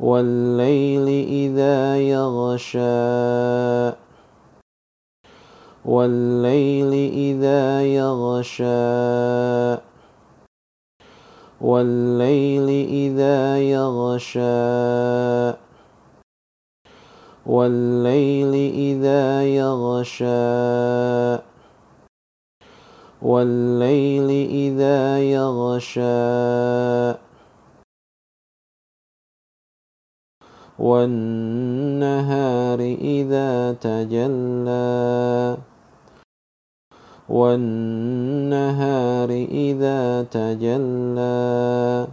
والليل إذا يغشى. والليل إذا يغشى. والليل إذا يغشى. والليل إذا يغشى. والليل إذا يغشى. والنهار إذا تجلى. والنهار إذا تجلى.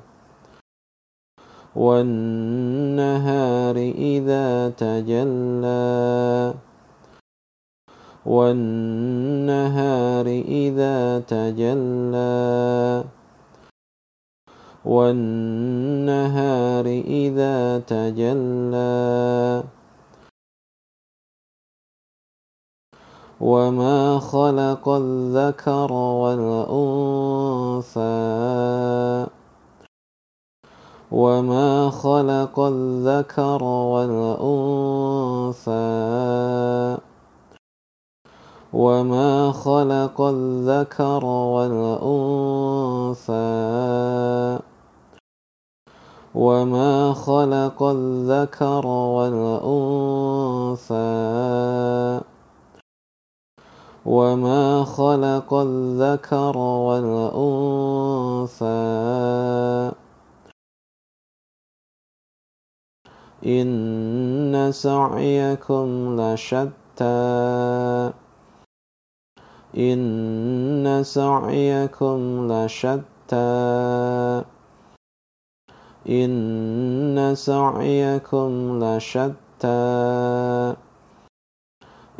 والنهار إذا تجلى. والنهار إذا تجلى. والنهار إذا تجلى. وما خلق الذكر والأنثى. وما خلق الذكر والأنثى. وما خلق الذكر والأنثى. وما خلق الذكر والأنثى وما خلق الذكر والأنثى إن سعيكم لشتى إن سعيكم لشتى إن سعيكم لشتى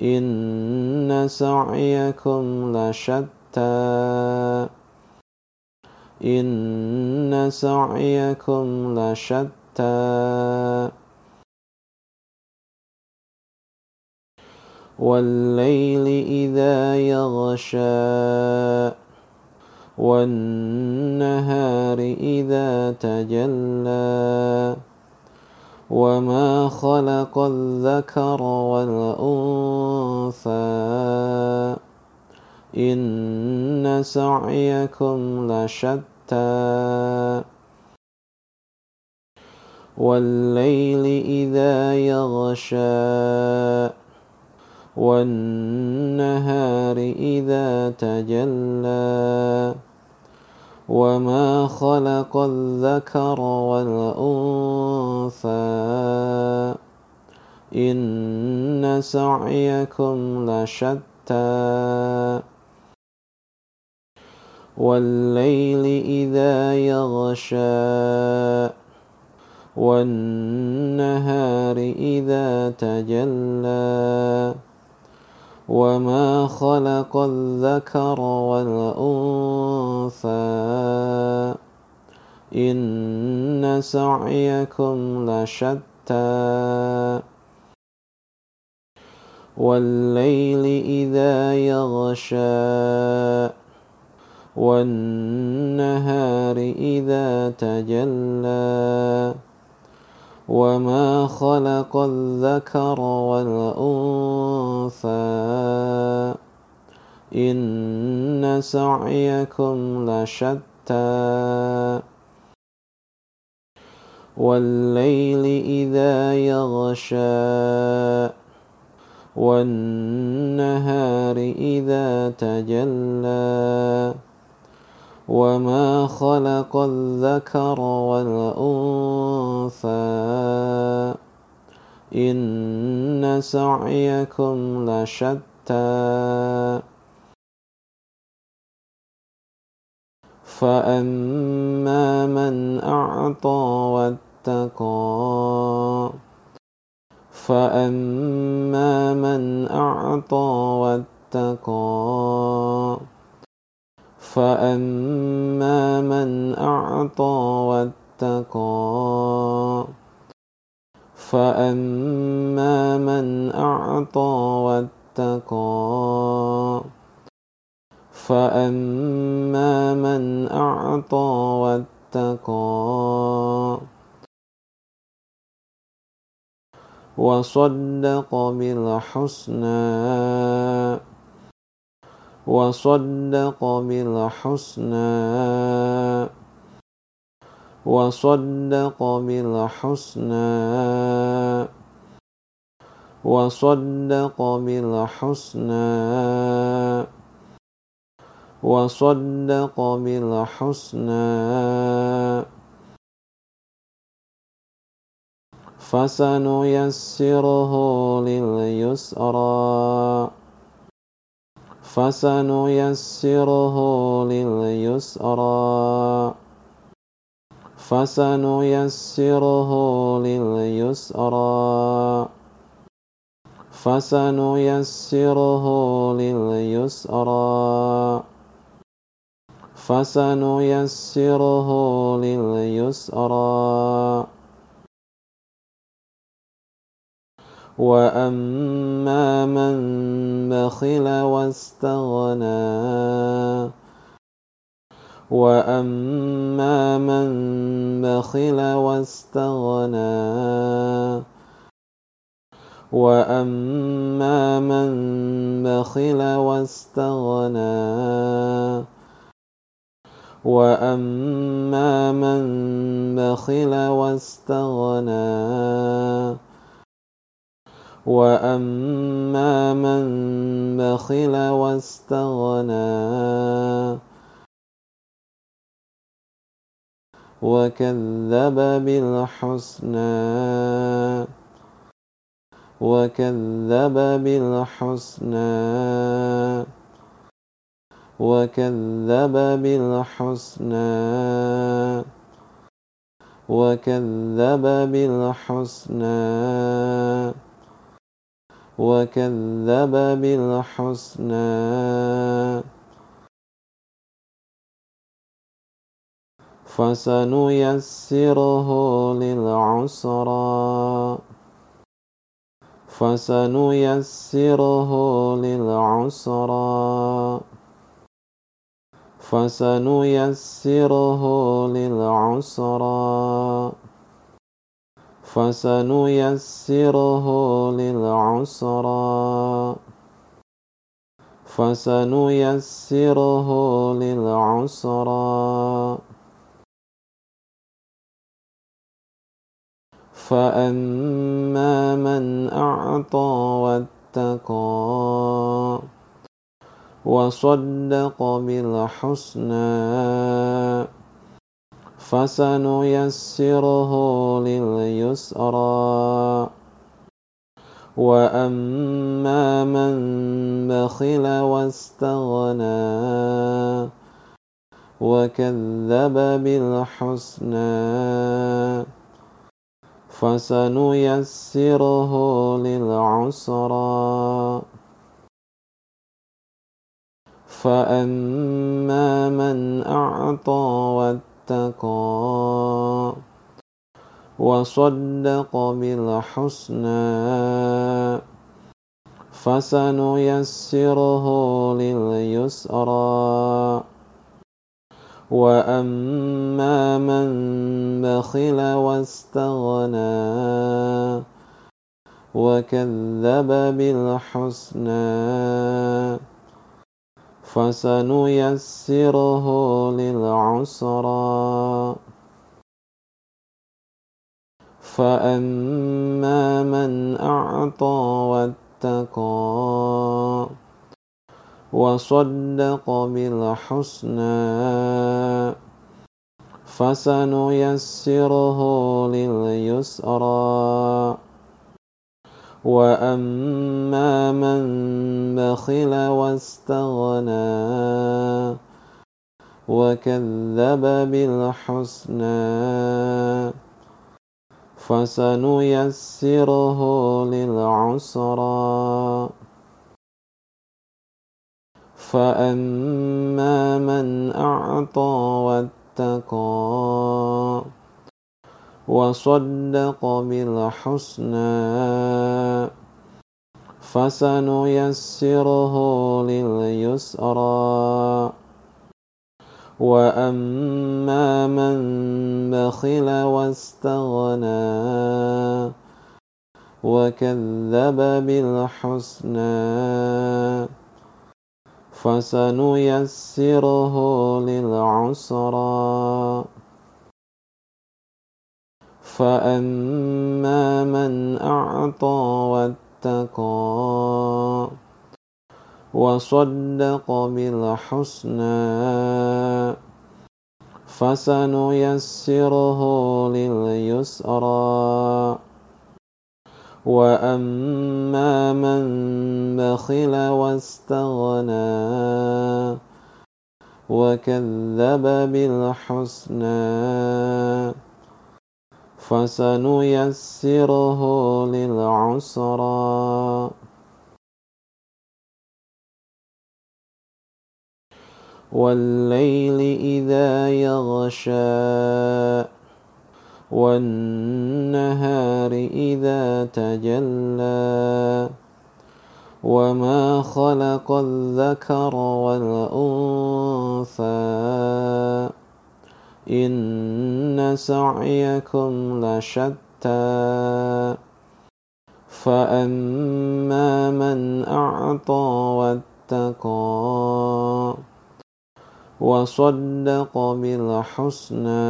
إن سعيكم لشتى إن سعيكم لشتى والليل إذا يغشى والنهار إذا تجلى وما خلق الذكر والأنثى إن سعيكم لشتى والليل إذا يغشى والنهار إذا تجلى وما خلق الذكر والأنثى إن سعيكم لشتى والليل إذا يغشى والنهار إذا تجلى وما خلق الذكر والأنثى إن سعيكم لشتى والليل إذا يغشى والنهار إذا تجلى وما خلق الذكر والأنثى إن سعيكم لشتى والليل إذا يغشى والنهار إذا تجلى وما خلق الذكر والأنثى إن سعيكم لشتى فأما من أعطى واتقى فأما من أعطى واتقى فأما من أعطى واتقى فأما من أعطى واتقى فأما من أعطى واتقى. وصدق بالحسنى. وصدق بالحسنى وصدق بالحسنى وصدق بالحسنى وصدق بالحسنى. فسنيسره لليسرى. فسنيسره لليسرى. فسنيسره لليسرى. فسنيسره لليسرى. فسنيسره لليسرى. واما من بخل واستغنى واما من بخل واستغنى واما من بخل واستغنى واما من بخل واستغنى واما من بخل واستغنى وكذب بالحسنى وكذب بالحسنى وكذب بالحسنى وكذب بالحسنى وكذب بالحسنى. فسنيسره للعسرى. فسنيسره للعسرى. فسنيسره للعسرى. فسنيسره للعسرى. فسنيسره للعسرى. فأما من أعطى واتقى وصدق بالحسنى فسنيسره لليسرى. وأما من بخل واستغنى وكذب بالحسنى فسنيسره للعسرى. فأما من أعطى واتقى وصدق بالحسنى فسنيسره لليسرى وأما من بخل واستغنى وكذب بالحسنى فسنيسره للعسرى. فأما من أعطى واتقى وصدق بالحسنى فسنيسره لليسرى. واما من بخل واستغنى وكذب بالحسنى فسنيسره للعسرى فاما من اعطى واتقى وصدق بالحسنى. فسنيسره لليسرى. وأما من بخل واستغنى وكذب بالحسنى فسنيسره للعسرى. فأما من أعطى واتقى وصدق بالحسنى فسنيسره لليسرى وأما من بخل واستغنى وكذب بالحسنى فسنيسره للعسرى. والليل إذا يغشى والنهار إذا تجلى. وما خلق الذكر والأنثى. إن سعيكم لشتى فأما من أعطى واتقى وصدق بالحسنى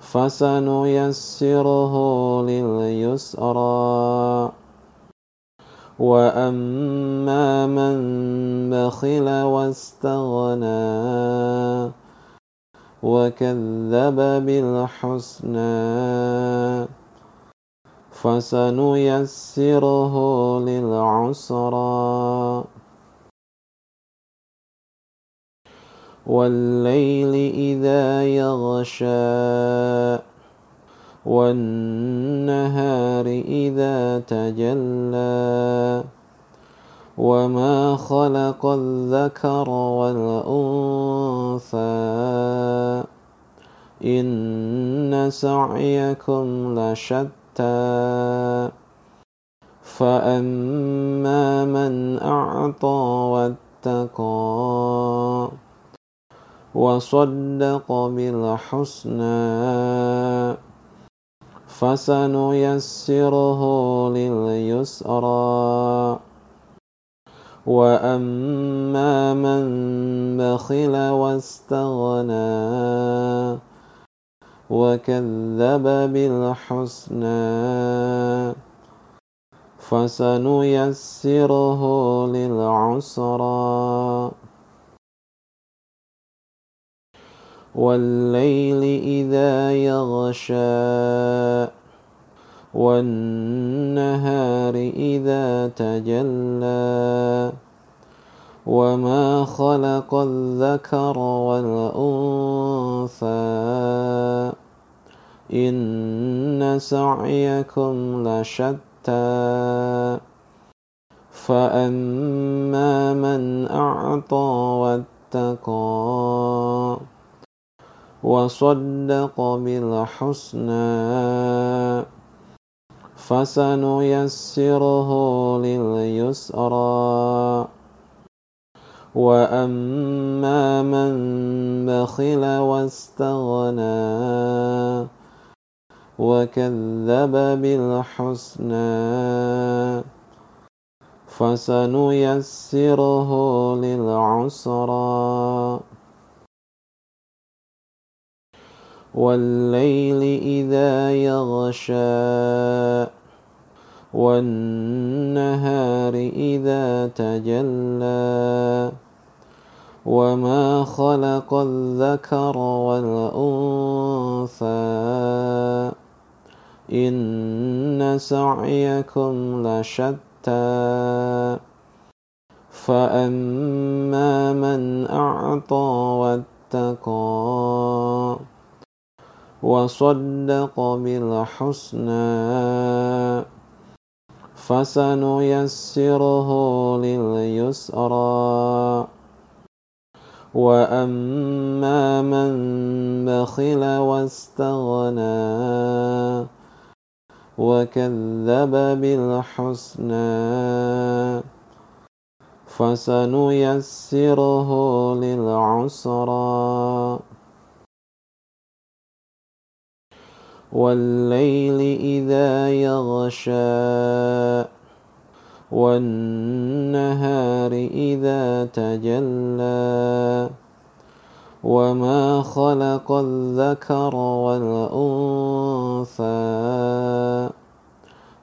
فسنيسره لليسرى واما من بخل واستغنى وكذب بالحسنى فسنيسره للعسرى. والليل إذا يغشى والنهار إذا تجلى. وما خلق الذكر والأنثى إن سعيكم لشتى فأما من أعطى واتقى وصدق بالحسنى فسنيسره لليسرى واما من بخل واستغنى وكذب بالحسنى فسنيسره للعسرى والليل إذا يغشى والنهار إذا تجلى وما خلق الذكر والأنثى إن سعيكم لشتى فأما من أعطى واتقى وصدق بالحسنى فسنيسره لليسرى. وأما من بخل واستغنى وكذب بالحسنى فسنيسره للعسرى. والليل إذا يغشى والنهار إذا تجلى وما خلق الذكر والأنثى إن سعيكم لشتى فأما من أعطى واتقى وصدق بالحسنى فسنيسره لليسرى. وأما من بخل واستغنى وكذب بالحسنى فسنيسره للعسرى. والليل إذا يغشى والنهار إذا تجلى. وما خلق الذكر والأنثى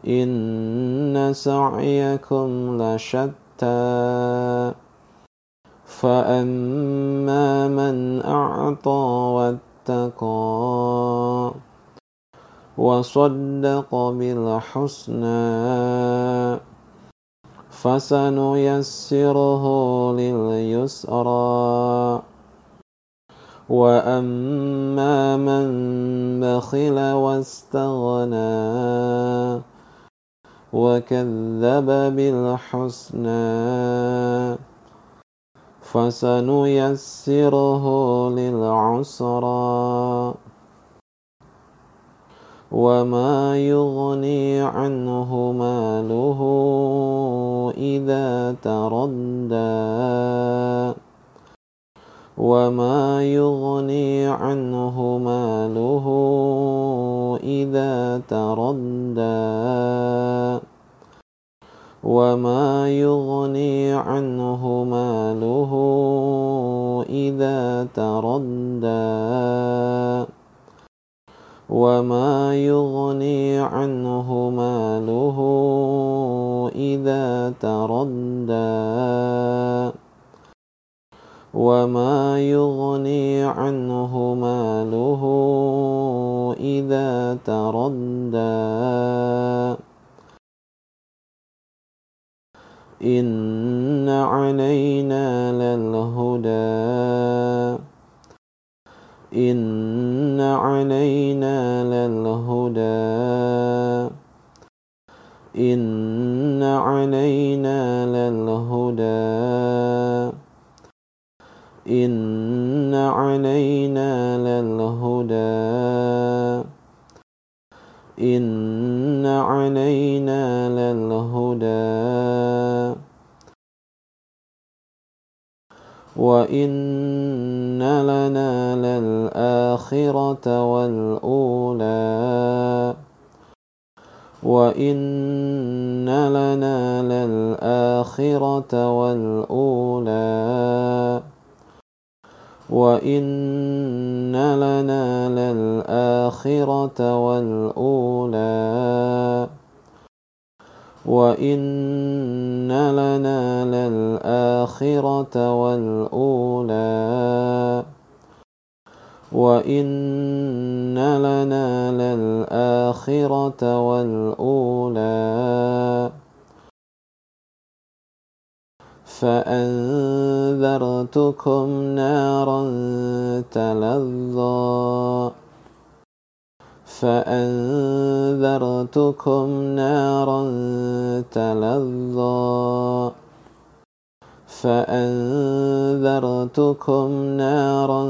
إن سعيكم لشتى. فأما من أعطى واتقى وصدق بالحسنى. فسنيسره لليسرى. وأما من بخل واستغنى وكذب بالحسنى فسنيسره للعسرى. وما يغني عنه ماله إذا تردى وما يغني عنه ماله إذا تردى وما يغني عنه ماله إذا تردى وما يغني عنه ماله إذا تردى وما يغني عنه ماله إذا تردى إن علينا للهدى إن علينا للهدى. إن علينا للهدى. إن علينا للهدى. إن علينا للهدى. وإن لنا للآخرة والأولى وإن لنا للآخرة والأولى وإن لنا للآخرة والأولى وإن لنا للآخرة والأولى وإن لنا للآخرة والأولى فأنذرتكم نارا تلظى فأنذرتكم نارا تلظى. فأنذرتكم نارا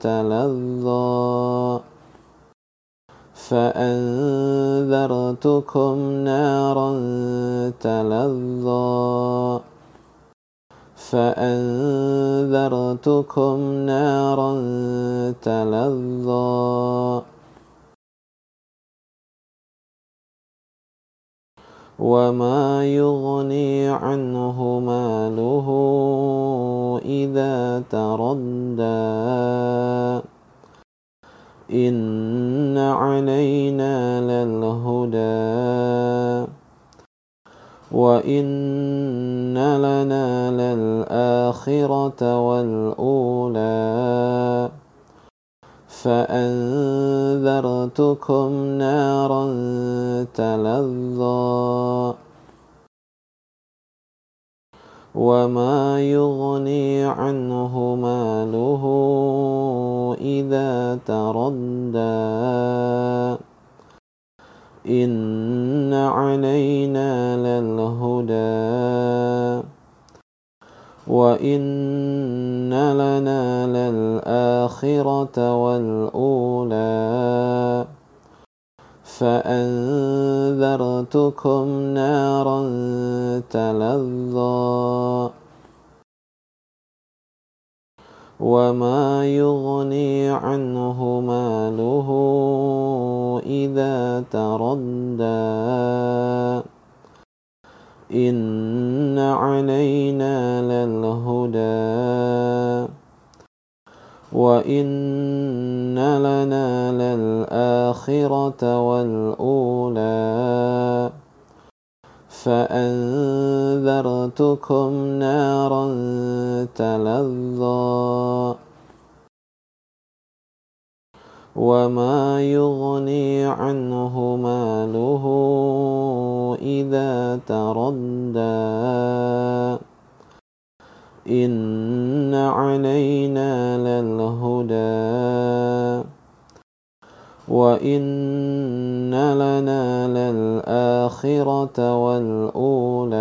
تلظى. فأنذرتكم نارا تلظى. فأنذرتكم نارا تلظى. وما يغني عنه ماله إذا تردى. إن علينا للهدى وإن لنا للآخرة والأولى. فأنذرتكم نارا تلظى وما يغني عنه ماله إذا تردى. إن علينا للهدى. وإن لنا للآخرة والأولى فأنذرتكم نارا تلظى وما يغني عنه ماله إذا تردى إن علينا للهدى وإن لنا للآخرة والأولى فأنذرتكم نارا تلظى وما يغني عنه ماله إذا تردى إن علينا للهدى وإن لنا للآخرة والأولى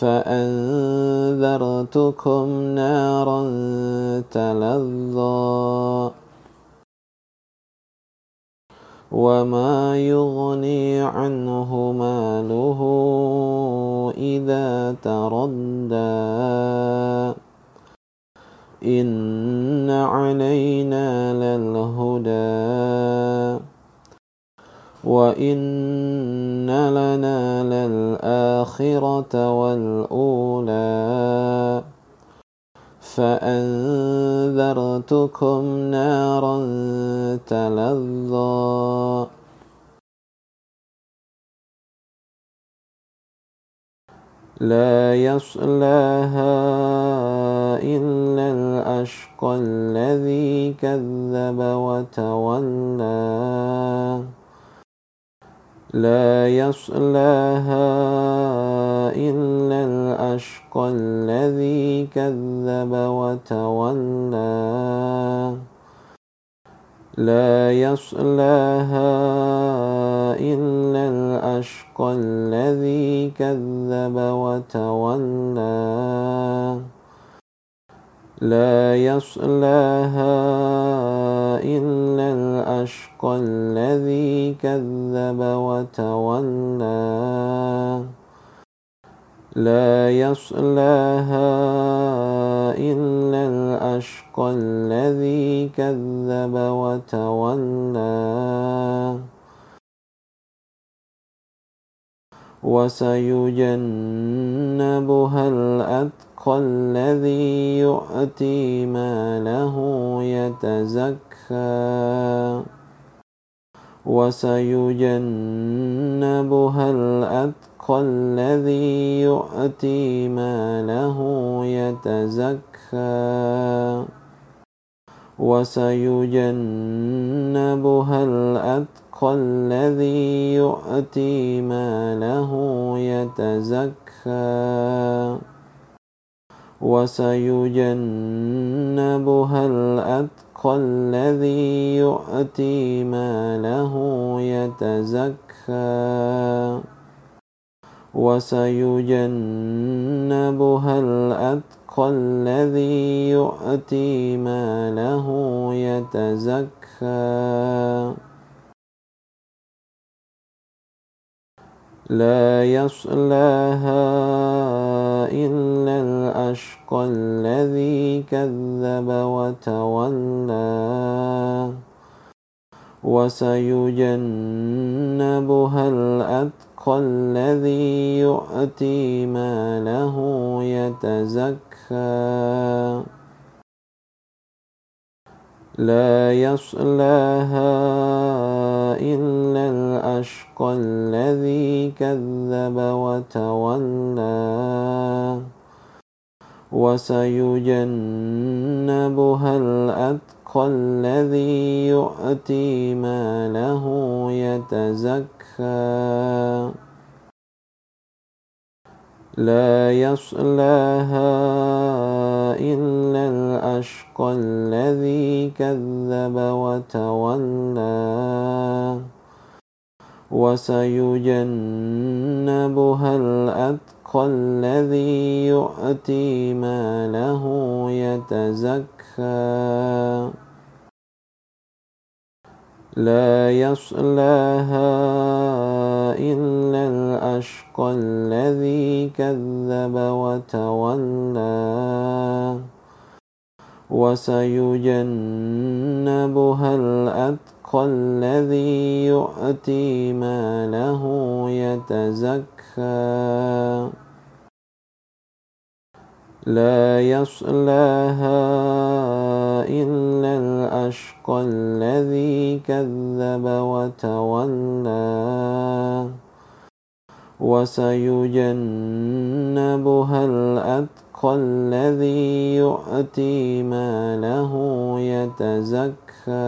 فأنذرتكم نارا تلظى وما يغني عنه ماله إذا تردى. إن علينا للهدى. وإن لنا للآخرة والأولى فأنذرتكم نارا تلظى لا يصلاها إلا الأشقى الذي كذب وتولى لا يصلاها إلا الأشقى الذي كذب وتولى. لا يصلاها إلا الأشقى الذي كذب وتولى. لا يصلاها إلا الأشقى الذي كذب وتولى. لا يصلاها إلا الأشقى الذي كذب وتولى. وسيجنبها الأتقى الذي يؤتي ماله يتزكى وسيجنبها الأتقى الذي يؤتي ماله يتزكى وسيجنبها الأتقى الذي يؤتي ماله يتزكى وسيجنبها الأتقى الذي يؤتي ماله يتزكى. وسيجنبها الأتقى الذي يؤتي ماله يتزكى. لا يصلاها إلا الأشقى الذي كذب وتولى وسيجنبها الأتقى الذي يؤتي ماله يتزكى. لا يصلاها إلا الأشقى الذي كذب وتولى وسيجنبها الأتقى الذي يؤتي ماله يتزكى. لا يصلاها إلا الأشقى الذي كذب وتولى وسيجنبها الأتقى الذي يؤتي ماله يتزكى. لا يصلاها إلا الأشقى الذي كذب وتولى وسيجنبها الأتقى الذي يؤتي ماله يتزكى. لا يصلاها إلا الأشقى الذي كذب وتولى وسيجنبها الأتقى الذي يؤتي ماله يتزكى.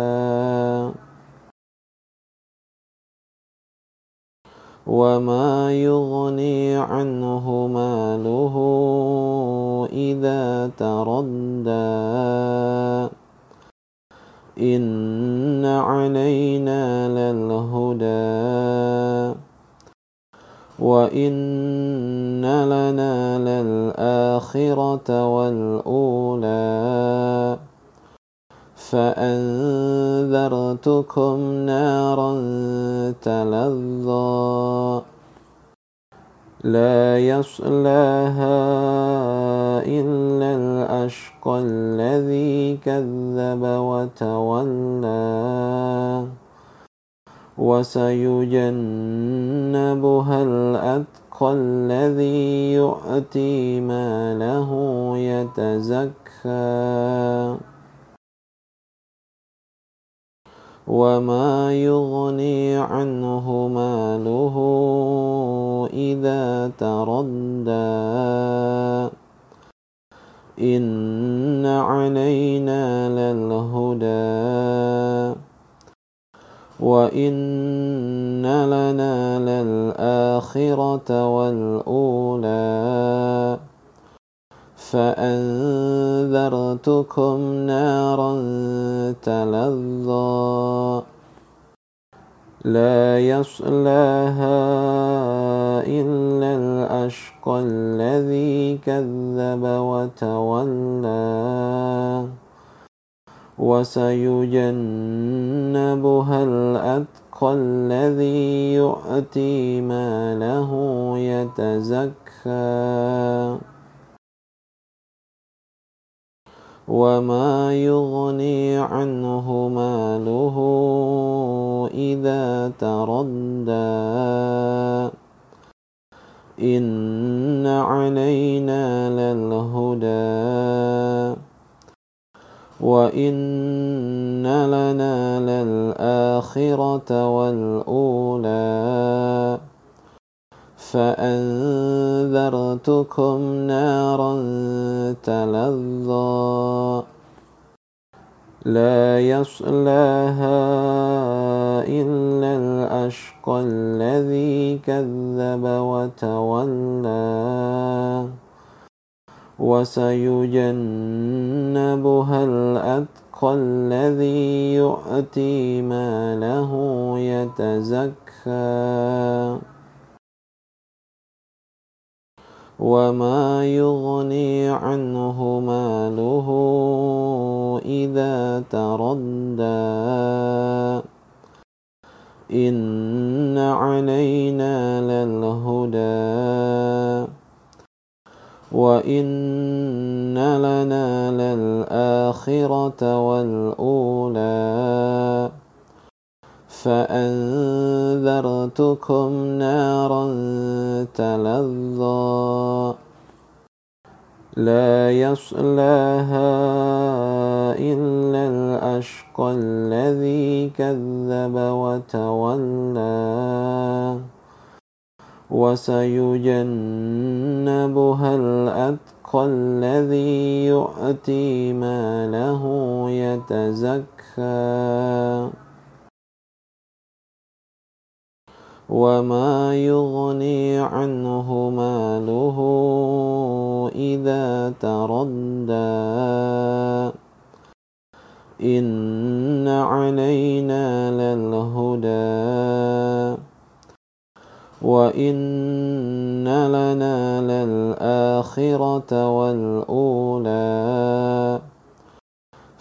وما يغني عنه ماله إذا تردى إن علينا للهدى وإن لنا للآخرة والأولى فأنذرتكم نارا تلظى لا يصلاها إلا الأشقى الذي كذب وتولى وسيجنبها الأتقى الذي يؤتي ماله يتزكى وما يغني عنه ماله إذا تردى إن علينا للهدى وإن لنا للآخرة والأولى فأنذرتكم نارا تلظى لا يصلاها إلا الأشقى الذي كذب وتولى وسيجنبها الأتقى الذي يؤتي ماله يتزكى وما يغني عنه ماله إذا تردى إن علينا للهدى وإن لنا للآخرة والأولى فأنذرتكم نارا تلظى لا يصلاها إلا الأشقى الذي كذب وتولى وسيجنبها الأتقى الذي يؤتي ماله يتزكى وما يغني عنه ماله إذا تردى إن علينا للهدى وإن لنا للآخرة والأولى فأنذرتكم نارا تلظى. لا يصلاها إلا الأشقى الذي كذب وتولى. وسيجنبها الأتقى الذي يؤتي ماله يتزكى. وما يغني عنه ماله إذا تردى. إن علينا للهدى. وإن لنا للآخرة والأولى.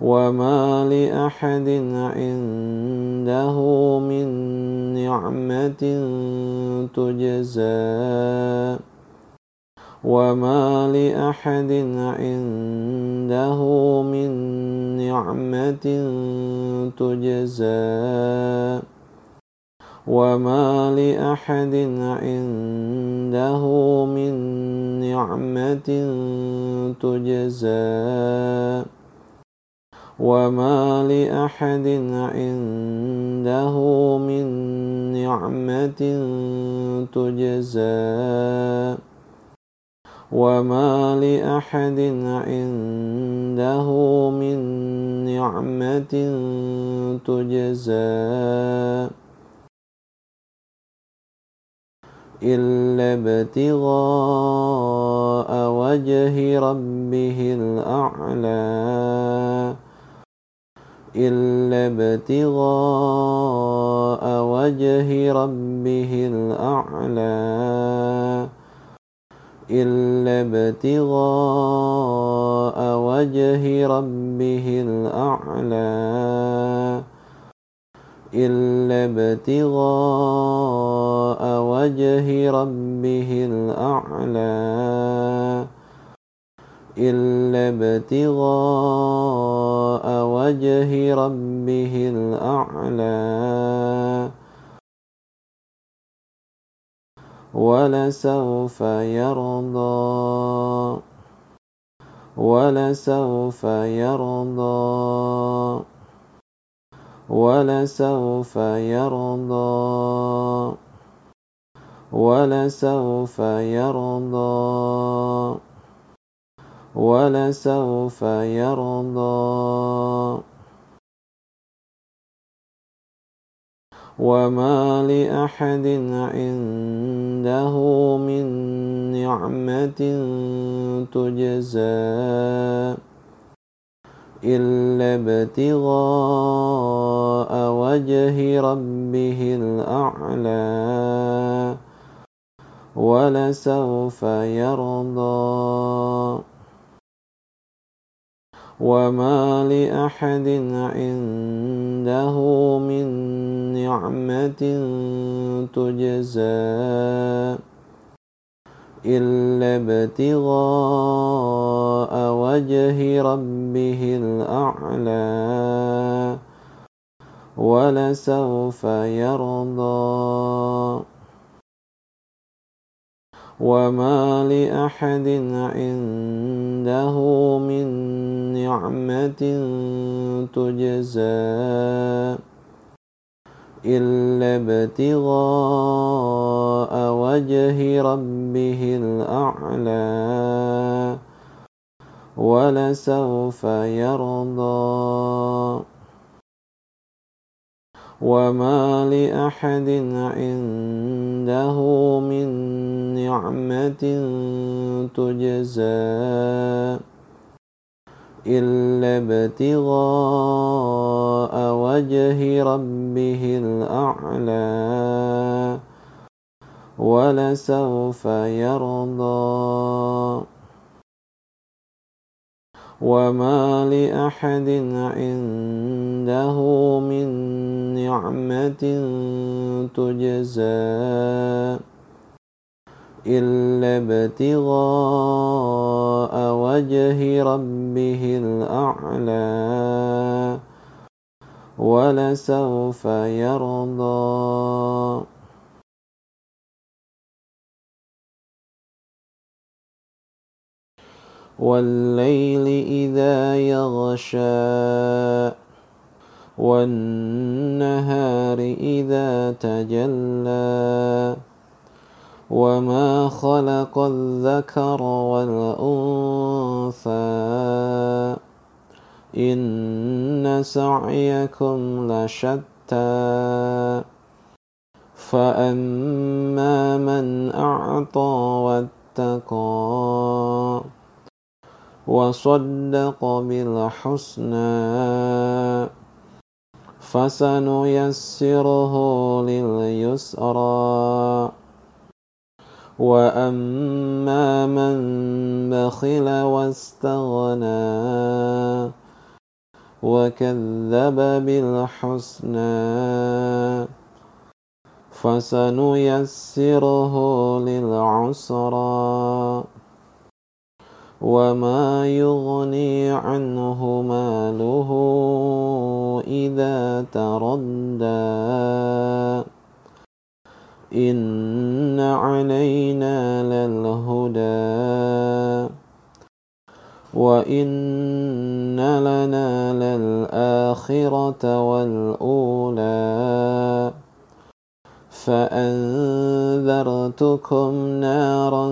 وما لأحد عنده من نعمة تجزى. وما لأحد عنده من نعمة تجزى. وما لأحد عنده من نعمة تجزى. وما لأحد عنده من نعمة تجزى وما لأحد عنده من نعمة تجزى إلا ابتغاء وجه ربه الأعلى إلا ابتغاء وجه ربه الأعلى. إلا ابتغاء وجه ربه الأعلى. إلا ابتغاء وجه ربه الأعلى. إلا ابتغاء وجه ربه الأعلى. ولسوف يرضى. ولسوف يرضى. ولسوف يرضى. ولسوف يرضى. ولسوف يرضى. وما لأحد عنده من نعمة تجزى إلا ابتغاء وجه ربه الأعلى. ولسوف يرضى. وما لأحد عنده من نعمة تجزى إلا ابتغاء وجه ربه الأعلى ولسوف يرضى وما لأحد عنده من نعمة تجزى إلا ابتغاء وجه ربه الأعلى ولسوف يرضى وما لأحد عنده من نعمة تجزى إلا ابتغاء وجه ربه الأعلى ولسوف يرضى وما لأحد عنده من نعمة تجزى إلا ابتغاء وجه ربه الأعلى ولسوف يرضى والليل إذا يغشى والنهار إذا تجلى. وما خلق الذكر والأنثى إن سعيكم لشتى. فأما من أعطى واتقى وصدق بالحسنى. فسنيسره لليسرى. وأما من بخل واستغنى وكذب بالحسنى فسنيسره للعسرى. وما يغني عنه ماله إذا تردى إن علينا للهدى وإن لنا للآخرة والأولى فأنذرتكم نارا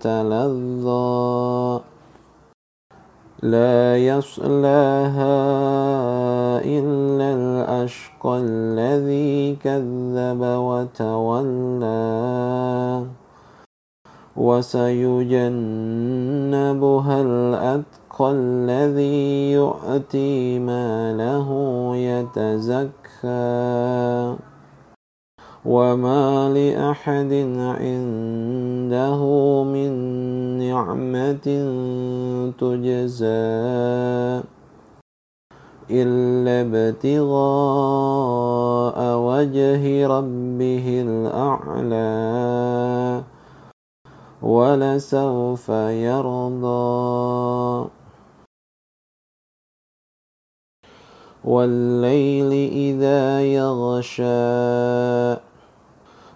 تلظى لا يصلاها إلا الأشقى الذي كذب وتولى وسيجنبها الأتقى الذي يؤتي ماله يتزكى وما لأحد عنده من نعمة تجزى إلا ابتغاء وجه ربه الأعلى ولسوف يرضى والليل إذا يغشى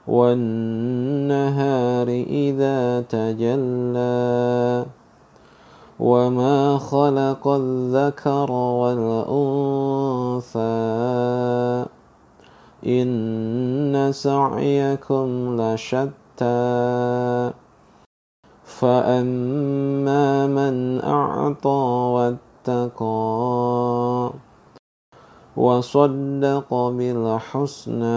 والنهار إذا تجلى وما خلق الذكر والأنثى إن سعيكم لشتى فأما من أعطى واتقى وصدق بالحسنى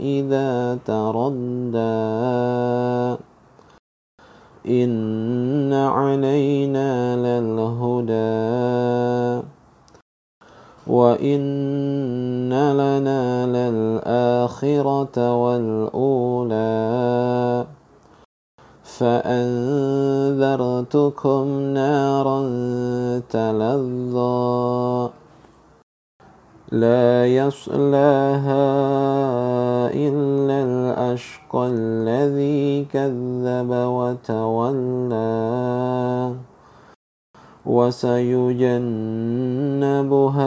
إذا تردى إن علينا للهدى وإن لنا للآخرة والأولى فأنذرتكم نارا تلظى لا يصلاها إلا الأشقى الذي كذب وتولى وسيجنبها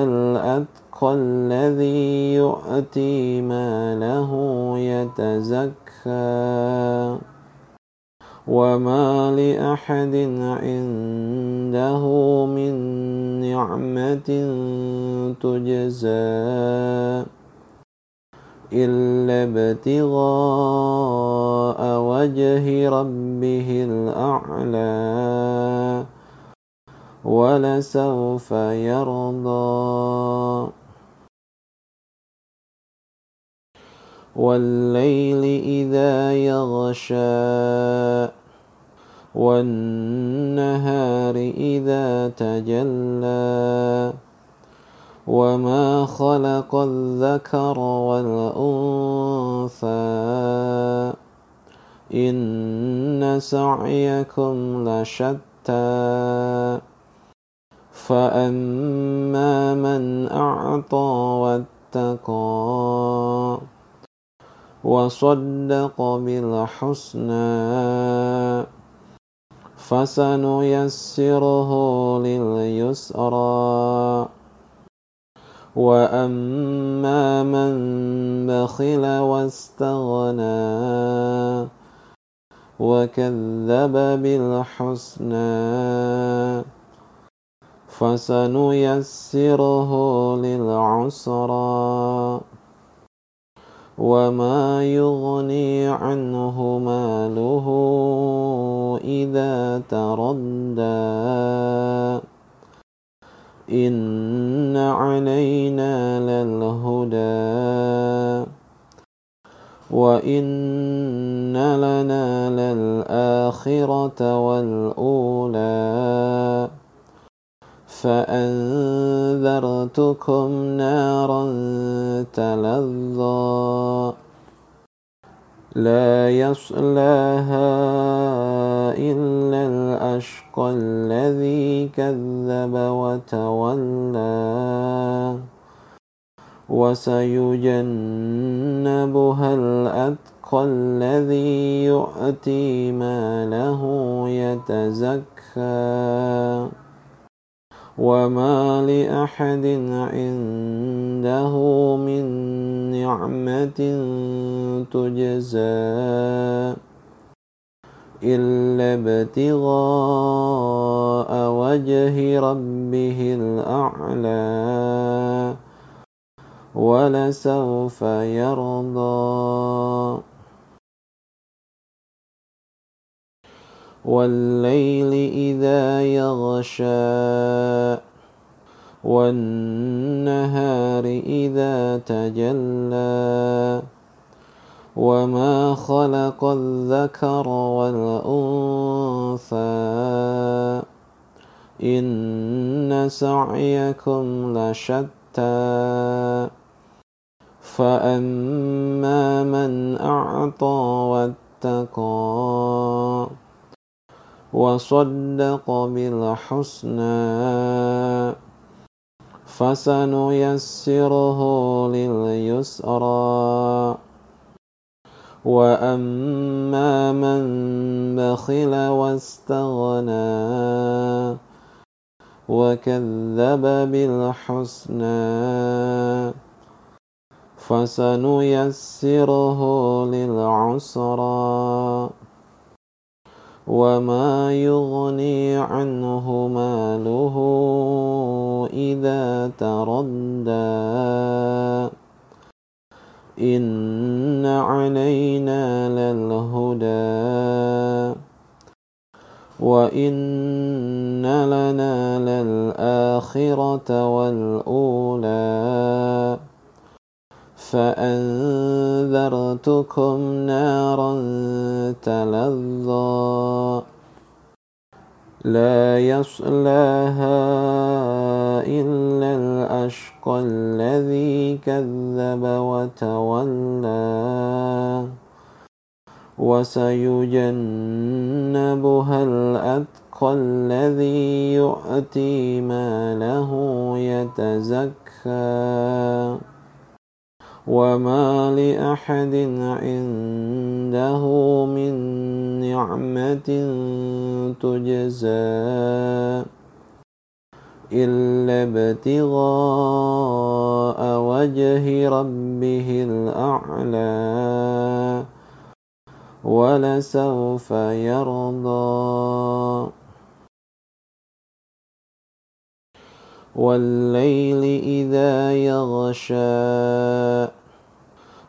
الأتقى الذي يؤتي ماله يتزكى. وما لأحد عنده من نعمة تجزى إلا ابتغاء وجه ربه الأعلى ولسوف يرضى والليل إذا يغشى والنهار إذا تجلى. وما خلق الذكر والأنثى إن سعيكم لشتى. فأما من أعطى واتقى وصدق بالحسنى. فسنيسره لليسرى. وأما من بخل واستغنى وكذب بالحسنى فسنيسره للعسرى. وما يغني عنه ماله إذا تردى إن علينا للهدى وإن لنا للآخرة والأولى فأنذرتكم نارا تلظى لا يصلاها إلا الأشقى الذي كذب وتولى وسيجنبها الأتقى الذي يؤتي ماله يتزكى وما لأحد عنده من نعمة تجزى إلا ابتغاء وجه ربه الأعلى ولسوف يرضى والليل إذا يغشى والنهار إذا تجلى. وما خلق الذكر والأنثى إن سعيكم لشتى. فأما من أعطى واتقى وصدق بالحسنى. فسنيسره لليسرى. وأما من بخل واستغنى وكذب بالحسنى فسنيسره للعسرى. وما يغني عنه ماله إذا تردى إن علينا للهدى وإن لنا للآخرة والأولى فأنذرتكم نارا تلظى لا يصلاها إلا الأشقى الذي كذب وتولى وسيجنبها الأتقى الذي يؤتي ماله يتزكى وما لأحد عنده من نعمة تجزى إلا ابتغاء وجه ربه الأعلى ولسوف يرضى والليل إذا يغشى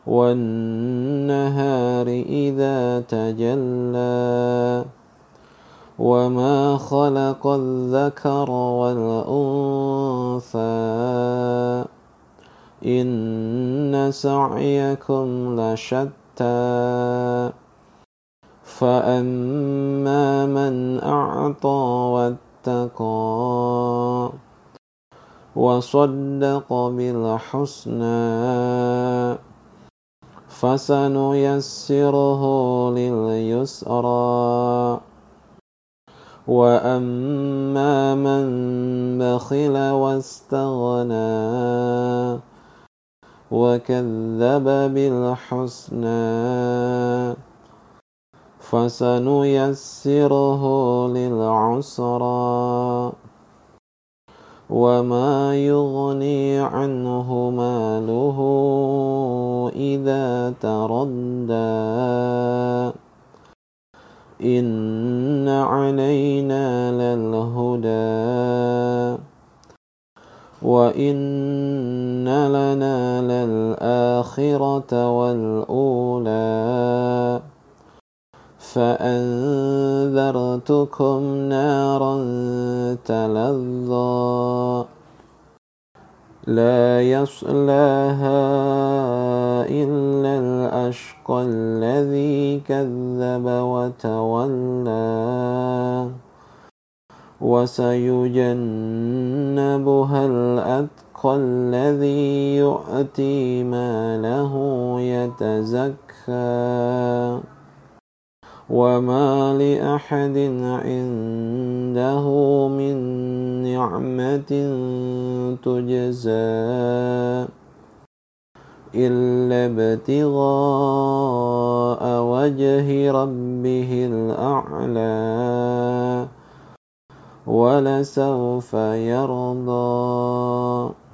والنهار إذا تجلى. وما خلق الذكر والأنثى إن سعيكم لشتى. فأما من أعطى واتقى وصدق بالحسنى. فسنيسره لليسرى. وأما من بخل واستغنى وكذب بالحسنى فسنيسره للعسرى. وما يغني عنه ماله إذا تردى إن علينا للهدى وإن يصلاها إلا الأشقى الذي كذب وتولى وسيجنبها الأتقى الذي يؤتي ماله يتزكى وما لأحد عنده من نعمة تجزى إلا ابتغاء وجه ربه الأعلى ولسوف يرضى